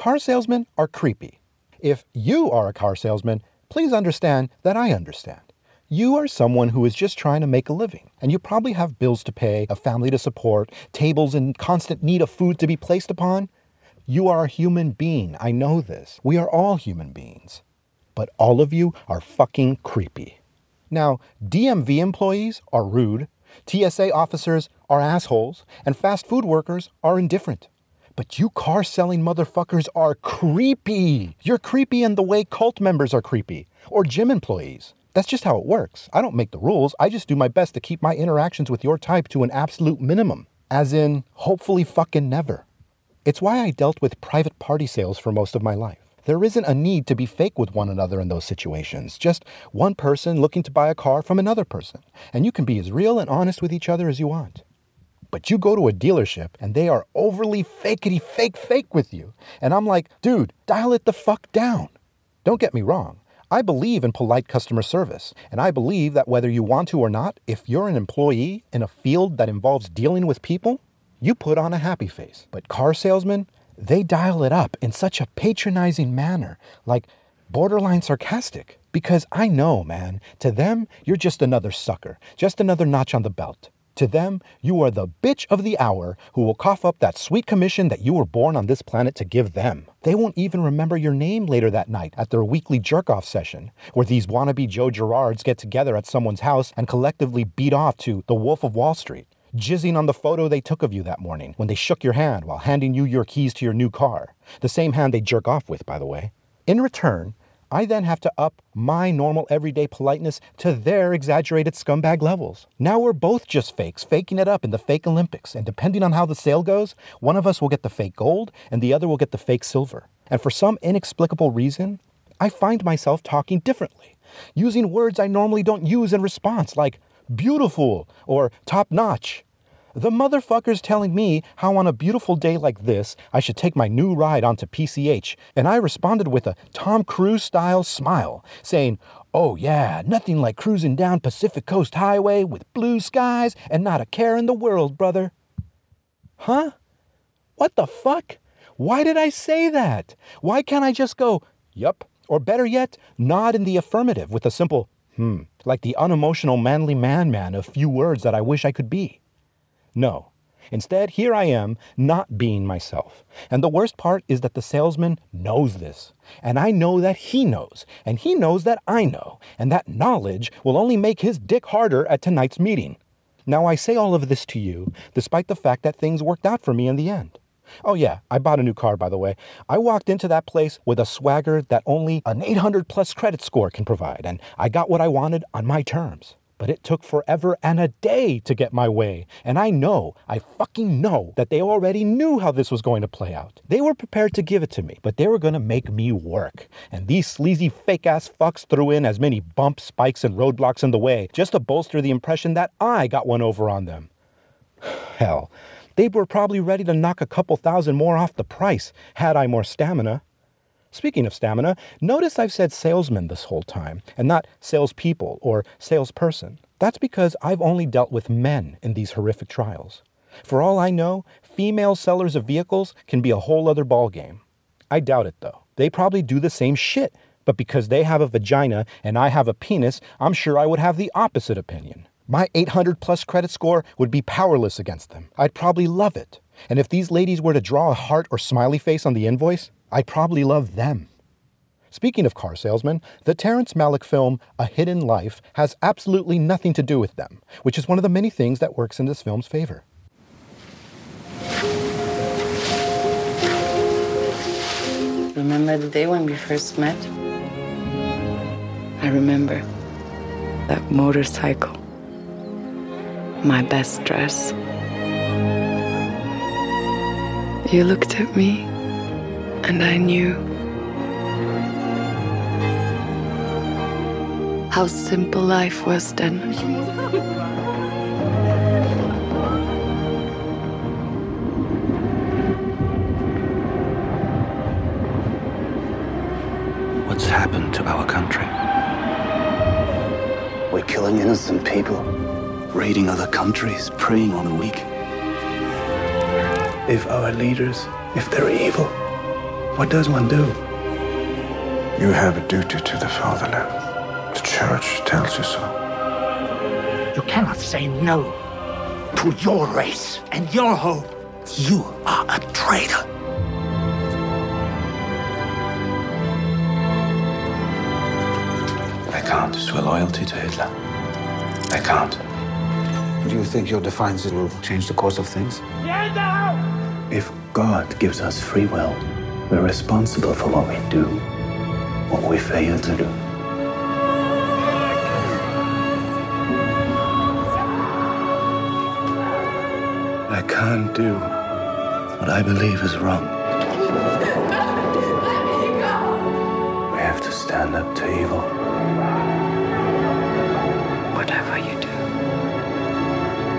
car salesmen are creepy. If you are a car salesman, please understand that I understand. You are someone who is just trying to make a living, and you probably have bills to pay, a family to support, tables in constant need of food to be placed upon. You are a human being. I know this. We are all human beings. But all of you are fucking creepy. Now, DMV employees are rude, TSA officers are assholes, and fast food workers are indifferent. But you car selling motherfuckers are creepy. You're creepy in the way cult members are creepy, or gym employees. That's just how it works. I don't make the rules. I just do my best to keep my interactions with your type to an absolute minimum. As in, hopefully fucking never. It's why I dealt with private party sales for most of my life. There isn't a need to be fake with one another in those situations. Just one person looking to buy a car from another person. And you can be as real and honest with each other as you want. But you go to a dealership and they are overly fakety fake fake with you. And I'm like, dude, dial it the fuck down. Don't get me wrong. I believe in polite customer service, and I believe that whether you want to or not, if you're an employee in a field that involves dealing with people, you put on a happy face. But car salesmen, they dial it up in such a patronizing manner, like borderline sarcastic. Because I know, man, to them, you're just another sucker, just another notch on the belt. To them, you are the bitch of the hour who will cough up that sweet commission that you were born on this planet to give them. They won't even remember your name later that night at their weekly jerk off session, where these wannabe Joe Girards get together at someone's house and collectively beat off to The Wolf of Wall Street, jizzing on the photo they took of you that morning when they shook your hand while handing you your keys to your new car. The same hand they jerk off with, by the way. In return, I then have to up my normal everyday politeness to their exaggerated scumbag levels. Now we're both just fakes, faking it up in the fake Olympics, and depending on how the sale goes, one of us will get the fake gold and the other will get the fake silver. And for some inexplicable reason, I find myself talking differently, using words I normally don't use in response, like beautiful or top notch. The motherfucker's telling me how on a beautiful day like this, I should take my new ride onto PCH, and I responded with a Tom Cruise style smile, saying, Oh, yeah, nothing like cruising down Pacific Coast Highway with blue skies and not a care in the world, brother. Huh? What the fuck? Why did I say that? Why can't I just go, Yup, or better yet, nod in the affirmative with a simple, hmm, like the unemotional manly man man of few words that I wish I could be? No. Instead, here I am, not being myself. And the worst part is that the salesman knows this. And I know that he knows. And he knows that I know. And that knowledge will only make his dick harder at tonight's meeting. Now, I say all of this to you, despite the fact that things worked out for me in the end. Oh, yeah, I bought a new car, by the way. I walked into that place with a swagger that only an 800 plus credit score can provide, and I got what I wanted on my terms. But it took forever and a day to get my way. And I know, I fucking know, that they already knew how this was going to play out. They were prepared to give it to me, but they were going to make me work. And these sleazy fake ass fucks threw in as many bumps, spikes, and roadblocks in the way just to bolster the impression that I got one over on them. Hell, they were probably ready to knock a couple thousand more off the price had I more stamina. Speaking of stamina, notice I've said salesman this whole time and not salespeople or salesperson. That's because I've only dealt with men in these horrific trials. For all I know, female sellers of vehicles can be a whole other ballgame. I doubt it though. They probably do the same shit, but because they have a vagina and I have a penis, I'm sure I would have the opposite opinion. My 800 plus credit score would be powerless against them. I'd probably love it. And if these ladies were to draw a heart or smiley face on the invoice, I probably love them. Speaking of car salesmen, the Terrence Malick film A Hidden Life has absolutely nothing to do with them, which is one of the many things that works in this film's favor. Remember the day when we first met? I remember that motorcycle, my best dress. You looked at me and I knew how simple life was then. What's happened to our country? We're killing innocent people, raiding other countries, preying on the weak. If our leaders, if they're evil, What does one do? You have a duty to the fatherland. The church tells you so. You cannot say no to your race and your hope. You are a traitor. I can't swear loyalty to Hitler. I can't. Do you think your defiance will change the course of things? If God gives us free will, we're responsible for what we do, what we fail to do. I can't do what I believe is wrong. We have to stand up to evil. Whatever you do,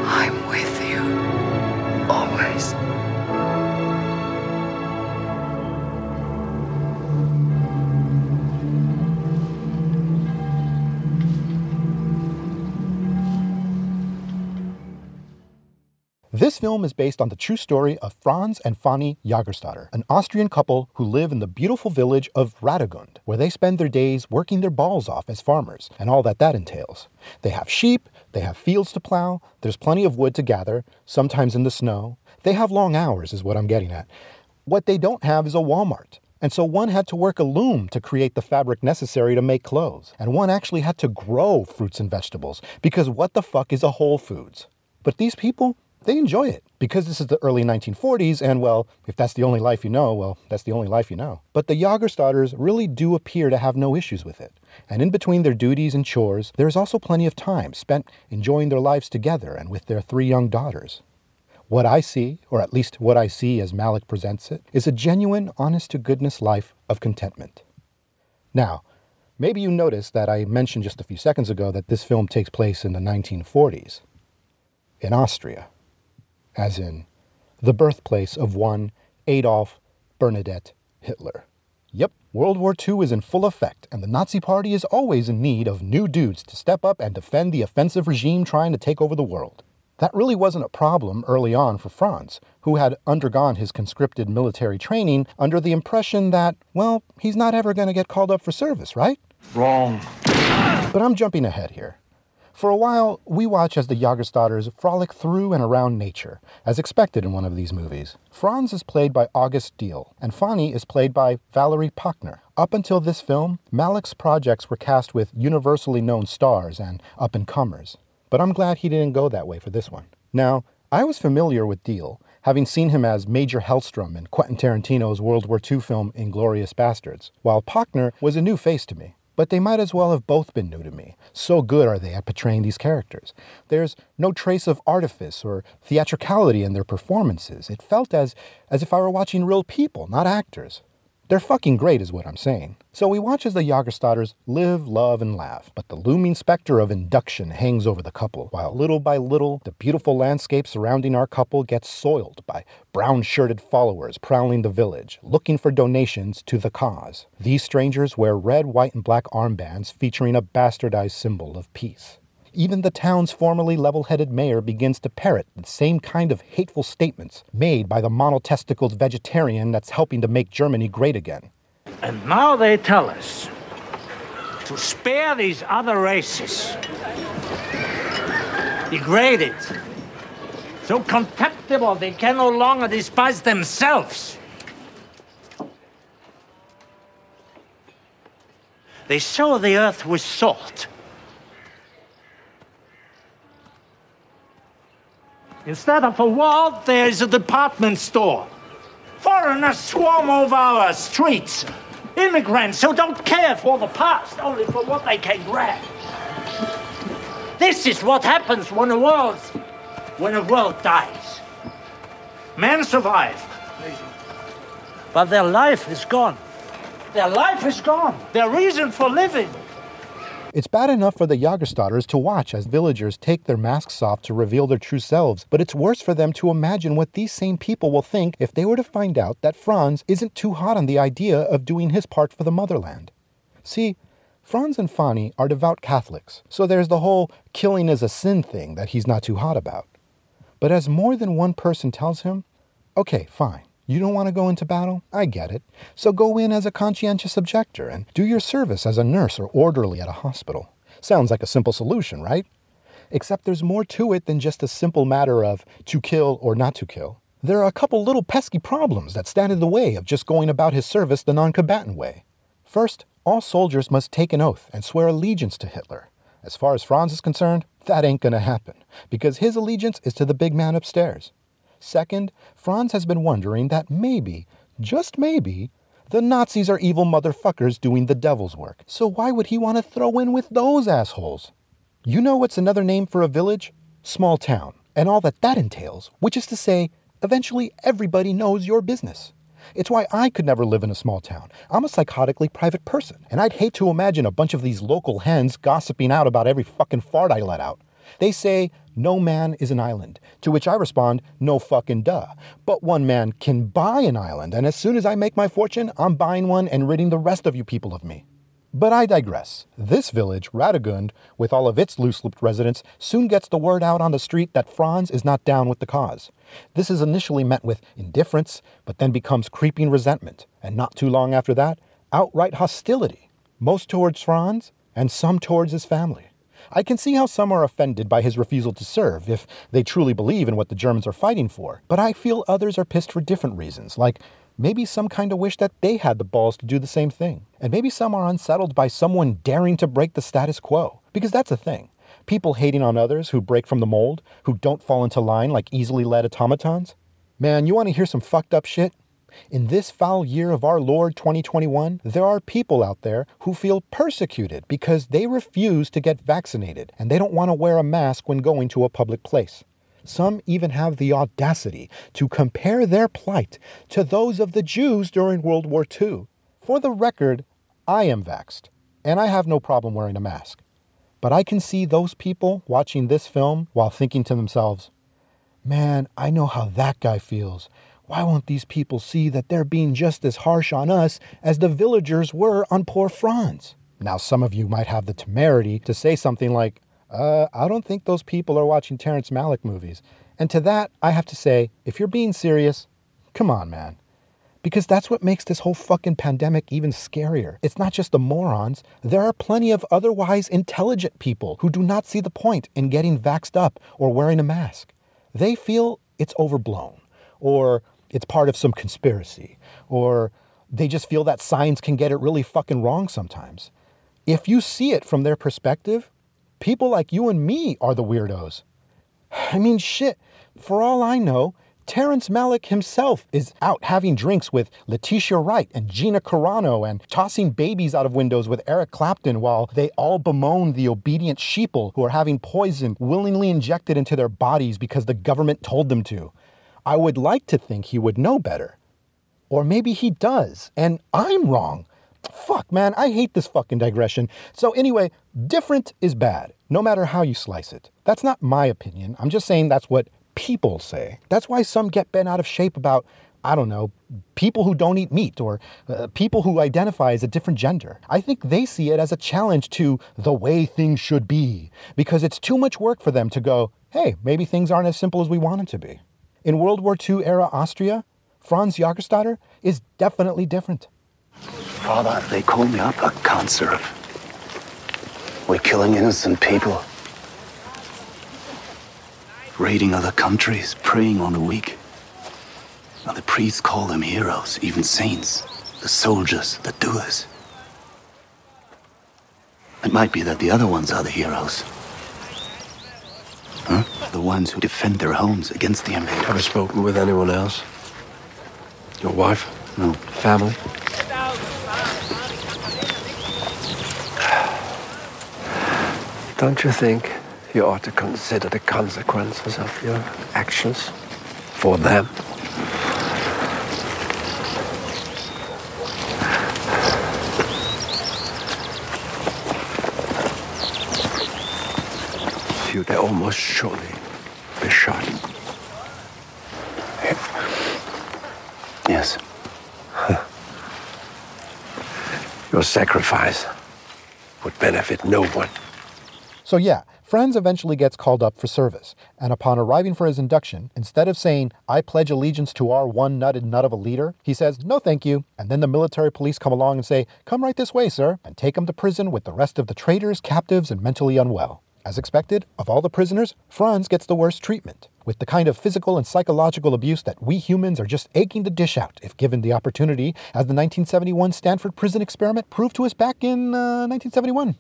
I'm with you. Always. Film is based on the true story of Franz and Fanny Jagerstatter, an Austrian couple who live in the beautiful village of Radegund, where they spend their days working their balls off as farmers and all that that entails. They have sheep, they have fields to plow, there's plenty of wood to gather, sometimes in the snow. They have long hours, is what I'm getting at. What they don't have is a Walmart. And so one had to work a loom to create the fabric necessary to make clothes. And one actually had to grow fruits and vegetables, because what the fuck is a Whole Foods? But these people, they enjoy it because this is the early 1940s, and well, if that's the only life you know, well, that's the only life you know. But the Jagerstatters really do appear to have no issues with it. And in between their duties and chores, there is also plenty of time spent enjoying their lives together and with their three young daughters. What I see, or at least what I see as Malick presents it, is a genuine, honest to goodness life of contentment. Now, maybe you noticed that I mentioned just a few seconds ago that this film takes place in the 1940s in Austria as in the birthplace of one Adolf Bernadette Hitler. Yep, World War II is in full effect, and the Nazi Party is always in need of new dudes to step up and defend the offensive regime trying to take over the world. That really wasn't a problem early on for Franz, who had undergone his conscripted military training under the impression that, well, he's not ever going to get called up for service, right? Wrong. But I'm jumping ahead here. For a while, we watch as the Jagerstatters frolic through and around nature, as expected in one of these movies. Franz is played by August Diehl, and Fanny is played by Valerie Pachner. Up until this film, Malick's projects were cast with universally known stars and up and comers. But I'm glad he didn't go that way for this one. Now, I was familiar with Diehl, having seen him as Major Hellstrom in Quentin Tarantino's World War II film Inglourious Basterds, while Pachner was a new face to me. But they might as well have both been new to me. So good are they at portraying these characters. There's no trace of artifice or theatricality in their performances. It felt as, as if I were watching real people, not actors. They're fucking great, is what I'm saying. So we watch as the Jagerstatters live, love, and laugh, but the looming specter of induction hangs over the couple, while little by little, the beautiful landscape surrounding our couple gets soiled by brown shirted followers prowling the village, looking for donations to the cause. These strangers wear red, white, and black armbands featuring a bastardized symbol of peace. Even the town's formerly level headed mayor begins to parrot the same kind of hateful statements made by the monotesticled vegetarian that's helping to make Germany great again. And now they tell us to spare these other races. Degraded. So contemptible they can no longer despise themselves. They sow the earth with salt. Instead of a wall, there is a department store. Foreigners swarm over our streets. Immigrants who don't care for the past, only for what they can grab. This is what happens when a world, when a world dies. Men survive, but their life is gone. Their life is gone. Their reason for living. It's bad enough for the Jagerstatters to watch as villagers take their masks off to reveal their true selves, but it's worse for them to imagine what these same people will think if they were to find out that Franz isn't too hot on the idea of doing his part for the motherland. See, Franz and Fanny are devout Catholics, so there's the whole killing is a sin thing that he's not too hot about. But as more than one person tells him, okay, fine, You don't want to go into battle? I get it. So go in as a conscientious objector and do your service as a nurse or orderly at a hospital. Sounds like a simple solution, right? Except there's more to it than just a simple matter of to kill or not to kill. There are a couple little pesky problems that stand in the way of just going about his service the non combatant way. First, all soldiers must take an oath and swear allegiance to Hitler. As far as Franz is concerned, that ain't gonna happen, because his allegiance is to the big man upstairs. Second, Franz has been wondering that maybe, just maybe, the Nazis are evil motherfuckers doing the devil's work. So why would he want to throw in with those assholes? You know what's another name for a village? Small town, and all that that entails, which is to say, eventually everybody knows your business. It's why I could never live in a small town. I'm a psychotically private person, and I'd hate to imagine a bunch of these local hens gossiping out about every fucking fart I let out. They say, no man is an island, to which I respond, no fucking duh. But one man can buy an island, and as soon as I make my fortune, I'm buying one and ridding the rest of you people of me. But I digress. This village, Radegund, with all of its loose lipped residents, soon gets the word out on the street that Franz is not down with the cause. This is initially met with indifference, but then becomes creeping resentment, and not too long after that, outright hostility, most towards Franz and some towards his family. I can see how some are offended by his refusal to serve if they truly believe in what the Germans are fighting for, but I feel others are pissed for different reasons, like maybe some kind of wish that they had the balls to do the same thing. And maybe some are unsettled by someone daring to break the status quo, because that's a thing. People hating on others who break from the mold, who don't fall into line like easily led automatons. Man, you want to hear some fucked up shit? In this foul year of our Lord 2021, there are people out there who feel persecuted because they refuse to get vaccinated and they don't want to wear a mask when going to a public place. Some even have the audacity to compare their plight to those of the Jews during World War II. For the record, I am vaxxed, and I have no problem wearing a mask. But I can see those people watching this film while thinking to themselves, man, I know how that guy feels. Why won't these people see that they're being just as harsh on us as the villagers were on poor Franz? Now, some of you might have the temerity to say something like, uh, I don't think those people are watching Terrence Malick movies. And to that, I have to say, if you're being serious, come on, man. Because that's what makes this whole fucking pandemic even scarier. It's not just the morons. There are plenty of otherwise intelligent people who do not see the point in getting vaxxed up or wearing a mask. They feel it's overblown, or it's part of some conspiracy, or they just feel that science can get it really fucking wrong sometimes. If you see it from their perspective, people like you and me are the weirdos. I mean, shit, for all I know, Terrence Malick himself is out having drinks with Letitia Wright and Gina Carano and tossing babies out of windows with Eric Clapton while they all bemoan the obedient sheeple who are having poison willingly injected into their bodies because the government told them to. I would like to think he would know better. Or maybe he does, and I'm wrong. Fuck, man, I hate this fucking digression. So, anyway, different is bad, no matter how you slice it. That's not my opinion. I'm just saying that's what people say. That's why some get bent out of shape about, I don't know, people who don't eat meat or uh, people who identify as a different gender. I think they see it as a challenge to the way things should be because it's too much work for them to go, hey, maybe things aren't as simple as we want them to be. In World War II era Austria, Franz Jagerstatter is definitely different. Father, they call me up. I can't serve. We're killing innocent people. Raiding other countries, preying on the weak. And the priests call them heroes, even saints. The soldiers, the doers. It might be that the other ones are the heroes. Huh? The ones who defend their homes against the invader. Ever spoken with anyone else? Your wife? No. Family? Don't you think you ought to consider the consequences of your actions for them? You'd almost surely shot. Yes. Your sacrifice would benefit no one. So, yeah, Franz eventually gets called up for service, and upon arriving for his induction, instead of saying, I pledge allegiance to our one nutted nut of a leader, he says, No thank you. And then the military police come along and say, Come right this way, sir, and take him to prison with the rest of the traitors, captives, and mentally unwell. As expected, of all the prisoners, Franz gets the worst treatment, with the kind of physical and psychological abuse that we humans are just aching to dish out if given the opportunity, as the 1971 Stanford prison experiment proved to us back in uh, 1971.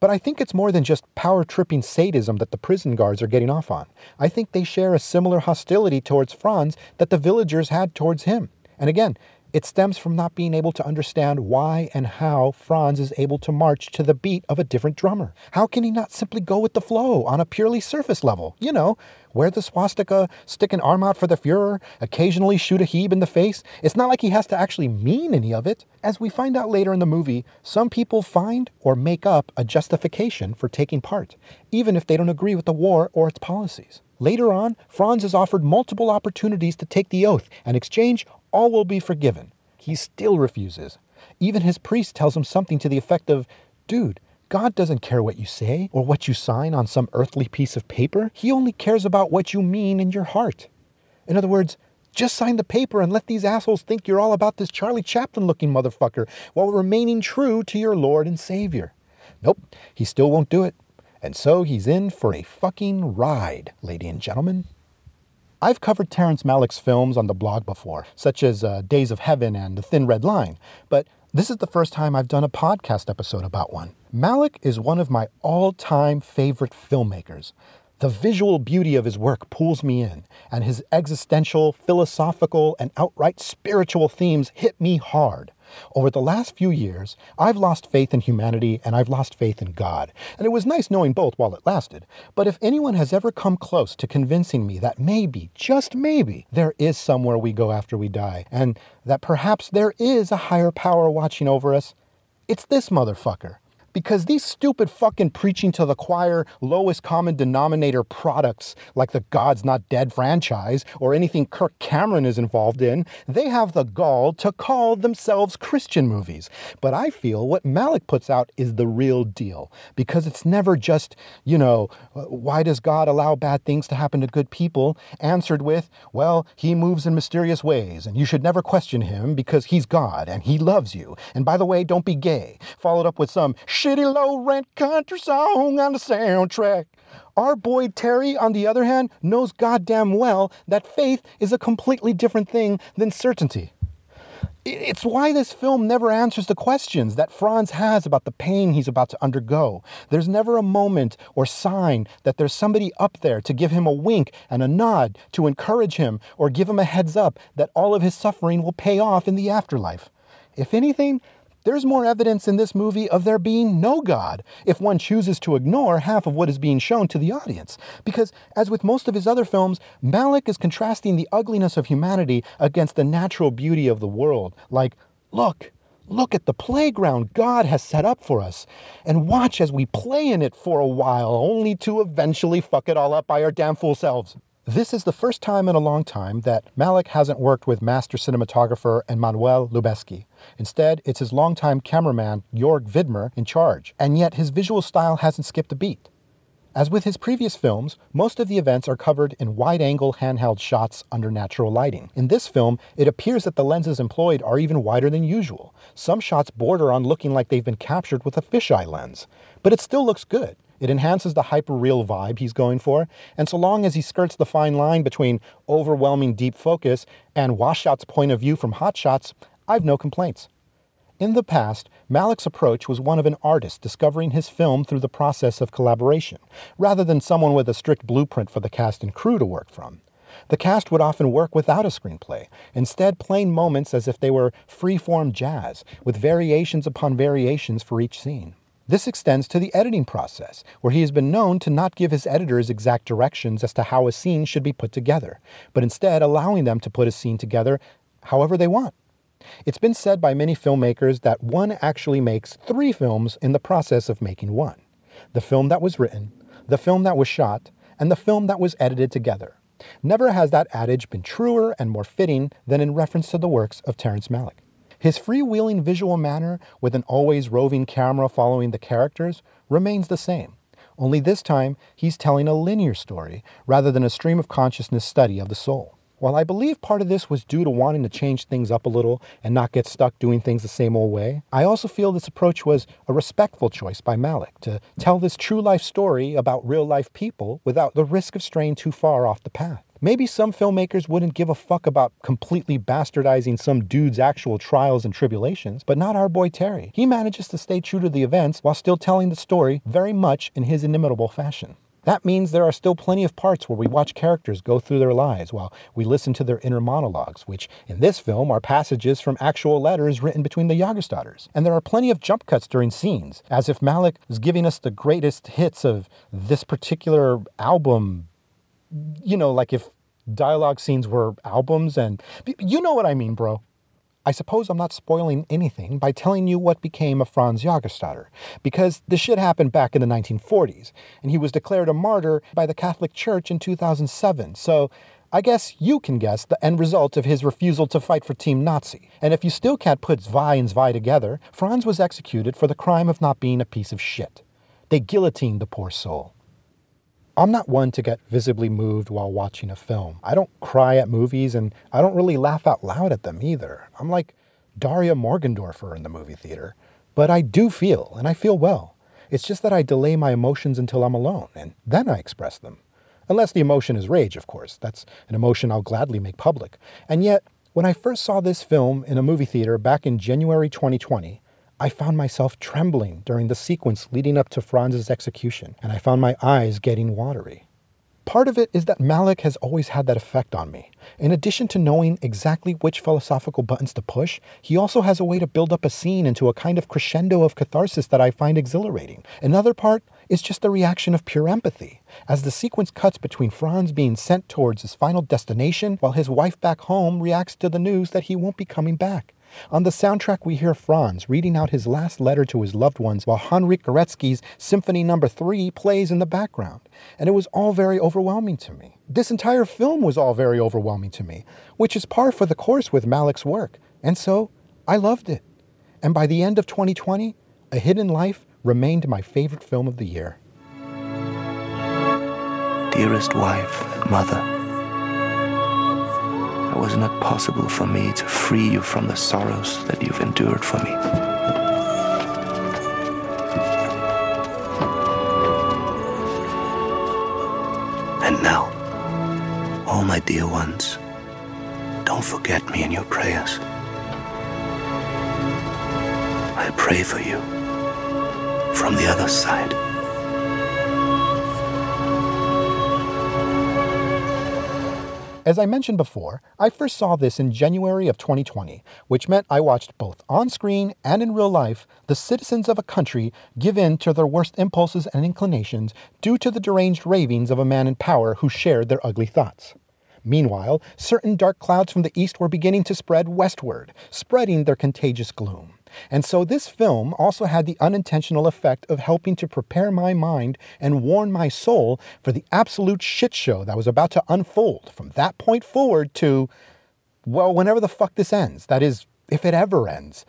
But I think it's more than just power tripping sadism that the prison guards are getting off on. I think they share a similar hostility towards Franz that the villagers had towards him. And again, it stems from not being able to understand why and how Franz is able to march to the beat of a different drummer. How can he not simply go with the flow on a purely surface level? You know, wear the swastika, stick an arm out for the Fuhrer, occasionally shoot a Hebe in the face. It's not like he has to actually mean any of it. As we find out later in the movie, some people find or make up a justification for taking part, even if they don't agree with the war or its policies. Later on, Franz is offered multiple opportunities to take the oath, and exchange all will be forgiven. He still refuses. Even his priest tells him something to the effect of, Dude, God doesn't care what you say or what you sign on some earthly piece of paper. He only cares about what you mean in your heart. In other words, just sign the paper and let these assholes think you're all about this Charlie Chaplin looking motherfucker while remaining true to your Lord and Savior. Nope, he still won't do it. And so he's in for a fucking ride, lady and gentlemen. I've covered Terrence Malick's films on the blog before, such as uh, Days of Heaven and The Thin Red Line, but this is the first time I've done a podcast episode about one. Malick is one of my all time favorite filmmakers. The visual beauty of his work pulls me in, and his existential, philosophical, and outright spiritual themes hit me hard. Over the last few years, I've lost faith in humanity and I've lost faith in God. And it was nice knowing both while it lasted. But if anyone has ever come close to convincing me that maybe, just maybe, there is somewhere we go after we die, and that perhaps there is a higher power watching over us, it's this motherfucker because these stupid fucking preaching to the choir, lowest common denominator products like the God's Not Dead franchise or anything Kirk Cameron is involved in, they have the gall to call themselves Christian movies. But I feel what Malick puts out is the real deal because it's never just, you know, uh, why does God allow bad things to happen to good people? Answered with, well, he moves in mysterious ways and you should never question him because he's God and he loves you. And by the way, don't be gay. Followed up with some shitty low rent country song on the soundtrack. Our boy Terry, on the other hand, knows goddamn well that faith is a completely different thing than certainty. It's why this film never answers the questions that Franz has about the pain he's about to undergo. There's never a moment or sign that there's somebody up there to give him a wink and a nod to encourage him or give him a heads up that all of his suffering will pay off in the afterlife. If anything, there's more evidence in this movie of there being no God if one chooses to ignore half of what is being shown to the audience. Because, as with most of his other films, Malick is contrasting the ugliness of humanity against the natural beauty of the world. Like, look, Look at the playground God has set up for us, and watch as we play in it for a while, only to eventually fuck it all up by our damn fool selves. This is the first time in a long time that Malick hasn't worked with master cinematographer Emmanuel Lubezki. Instead, it's his longtime cameraman, Jörg Widmer, in charge, and yet his visual style hasn't skipped a beat. As with his previous films, most of the events are covered in wide angle handheld shots under natural lighting. In this film, it appears that the lenses employed are even wider than usual. Some shots border on looking like they've been captured with a fisheye lens, but it still looks good. It enhances the hyper-real vibe he's going for, and so long as he skirts the fine line between overwhelming deep focus and Washout's point of view from Hot Shots, I've no complaints. In the past, Malick's approach was one of an artist discovering his film through the process of collaboration, rather than someone with a strict blueprint for the cast and crew to work from. The cast would often work without a screenplay, instead playing moments as if they were free-form jazz, with variations upon variations for each scene. This extends to the editing process, where he has been known to not give his editors exact directions as to how a scene should be put together, but instead allowing them to put a scene together however they want. It's been said by many filmmakers that one actually makes three films in the process of making one the film that was written, the film that was shot, and the film that was edited together. Never has that adage been truer and more fitting than in reference to the works of Terrence Malick. His freewheeling visual manner, with an always roving camera following the characters, remains the same. only this time he's telling a linear story rather than a stream of consciousness study of the soul. While I believe part of this was due to wanting to change things up a little and not get stuck doing things the same old way, I also feel this approach was a respectful choice by Malick to tell this true life story about real life people without the risk of straying too far off the path. Maybe some filmmakers wouldn't give a fuck about completely bastardizing some dude's actual trials and tribulations, but not our boy Terry. He manages to stay true to the events while still telling the story very much in his inimitable fashion. That means there are still plenty of parts where we watch characters go through their lives while we listen to their inner monologues, which in this film are passages from actual letters written between the Jagerstatters. And there are plenty of jump cuts during scenes, as if Malick is giving us the greatest hits of this particular album. You know, like if dialogue scenes were albums and you know what I mean, bro. I suppose I'm not spoiling anything by telling you what became of Franz Jagerstatter, because this shit happened back in the 1940s, and he was declared a martyr by the Catholic Church in 2007. So I guess you can guess the end result of his refusal to fight for Team Nazi. And if you still can't put Zwei and Zwei together, Franz was executed for the crime of not being a piece of shit. They guillotined the poor soul. I'm not one to get visibly moved while watching a film. I don't cry at movies and I don't really laugh out loud at them either. I'm like Daria Morgendorffer in the movie theater. But I do feel, and I feel well. It's just that I delay my emotions until I'm alone, and then I express them. Unless the emotion is rage, of course. That's an emotion I'll gladly make public. And yet, when I first saw this film in a movie theater back in January 2020, I found myself trembling during the sequence leading up to Franz's execution, and I found my eyes getting watery. Part of it is that Malick has always had that effect on me. In addition to knowing exactly which philosophical buttons to push, he also has a way to build up a scene into a kind of crescendo of catharsis that I find exhilarating. Another part is just a reaction of pure empathy. As the sequence cuts between Franz being sent towards his final destination while his wife back home reacts to the news that he won't be coming back. On the soundtrack, we hear Franz reading out his last letter to his loved ones while Henryk Gorecki's Symphony No. 3 plays in the background. And it was all very overwhelming to me. This entire film was all very overwhelming to me, which is par for the course with Malick's work. And so, I loved it. And by the end of 2020, A Hidden Life remained my favorite film of the year. Dearest wife, mother, it was not possible for me to free you from the sorrows that you've endured for me. And now, all my dear ones, don't forget me in your prayers. I pray for you from the other side. As I mentioned before, I first saw this in January of 2020, which meant I watched both on screen and in real life the citizens of a country give in to their worst impulses and inclinations due to the deranged ravings of a man in power who shared their ugly thoughts. Meanwhile, certain dark clouds from the east were beginning to spread westward, spreading their contagious gloom. And so this film also had the unintentional effect of helping to prepare my mind and warn my soul for the absolute shit show that was about to unfold from that point forward to, well, whenever the fuck this ends. That is, if it ever ends.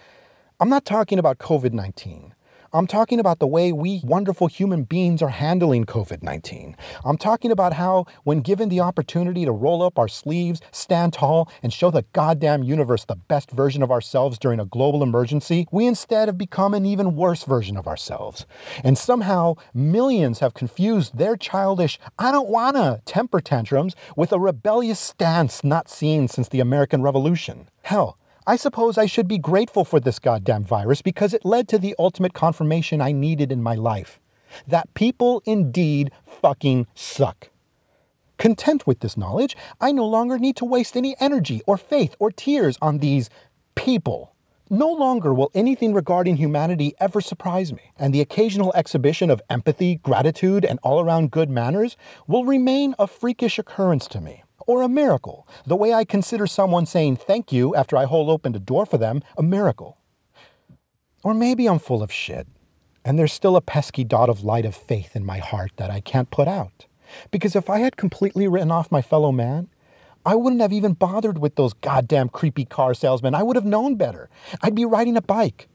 I'm not talking about COVID 19. I'm talking about the way we wonderful human beings are handling COVID 19. I'm talking about how, when given the opportunity to roll up our sleeves, stand tall, and show the goddamn universe the best version of ourselves during a global emergency, we instead have become an even worse version of ourselves. And somehow, millions have confused their childish, I don't wanna temper tantrums with a rebellious stance not seen since the American Revolution. Hell, I suppose I should be grateful for this goddamn virus because it led to the ultimate confirmation I needed in my life that people indeed fucking suck. Content with this knowledge, I no longer need to waste any energy or faith or tears on these people. No longer will anything regarding humanity ever surprise me, and the occasional exhibition of empathy, gratitude, and all around good manners will remain a freakish occurrence to me or a miracle, the way I consider someone saying thank you after I hold open a door for them a miracle. Or maybe I'm full of shit, and there's still a pesky dot of light of faith in my heart that I can't put out. Because if I had completely written off my fellow man, I wouldn't have even bothered with those goddamn creepy car salesmen. I would have known better. I'd be riding a bike.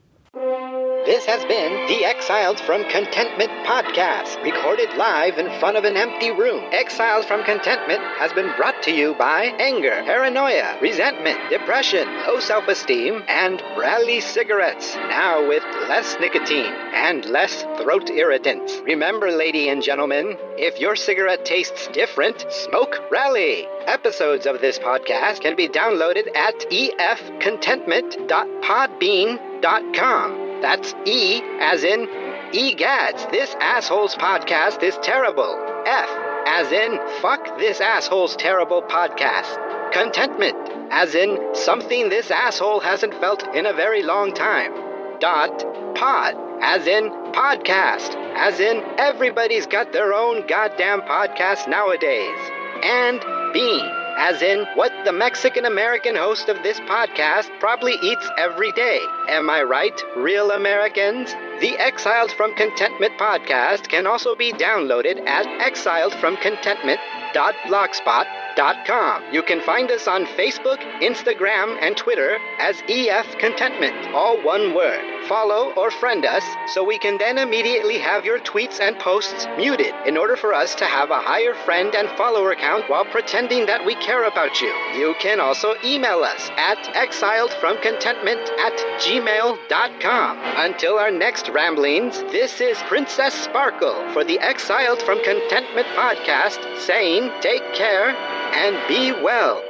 This has been the Exiled from Contentment podcast, recorded live in front of an empty room. Exiled from Contentment has been brought to you by anger, paranoia, resentment, depression, low self esteem, and Rally cigarettes, now with less nicotine and less throat irritants. Remember, lady and gentlemen, if your cigarette tastes different, smoke Rally. Episodes of this podcast can be downloaded at efcontentment.podbean.com. That's E as in egads. This asshole's podcast is terrible. F as in fuck this asshole's terrible podcast. Contentment as in something this asshole hasn't felt in a very long time. Dot pod as in podcast as in everybody's got their own goddamn podcast nowadays. And bean as in what the Mexican American host of this podcast probably eats every day. Am I right, real Americans? The Exiled from Contentment podcast can also be downloaded at exiledfromcontentment.blogspot.com. You can find us on Facebook, Instagram, and Twitter as EF Contentment, all one word. Follow or friend us so we can then immediately have your tweets and posts muted in order for us to have a higher friend and follower count while pretending that we care about you. You can also email us at exiledfromcontentment at gmail.com. Until our next ramblings, this is Princess Sparkle for the Exiled from Contentment podcast saying take care and be well.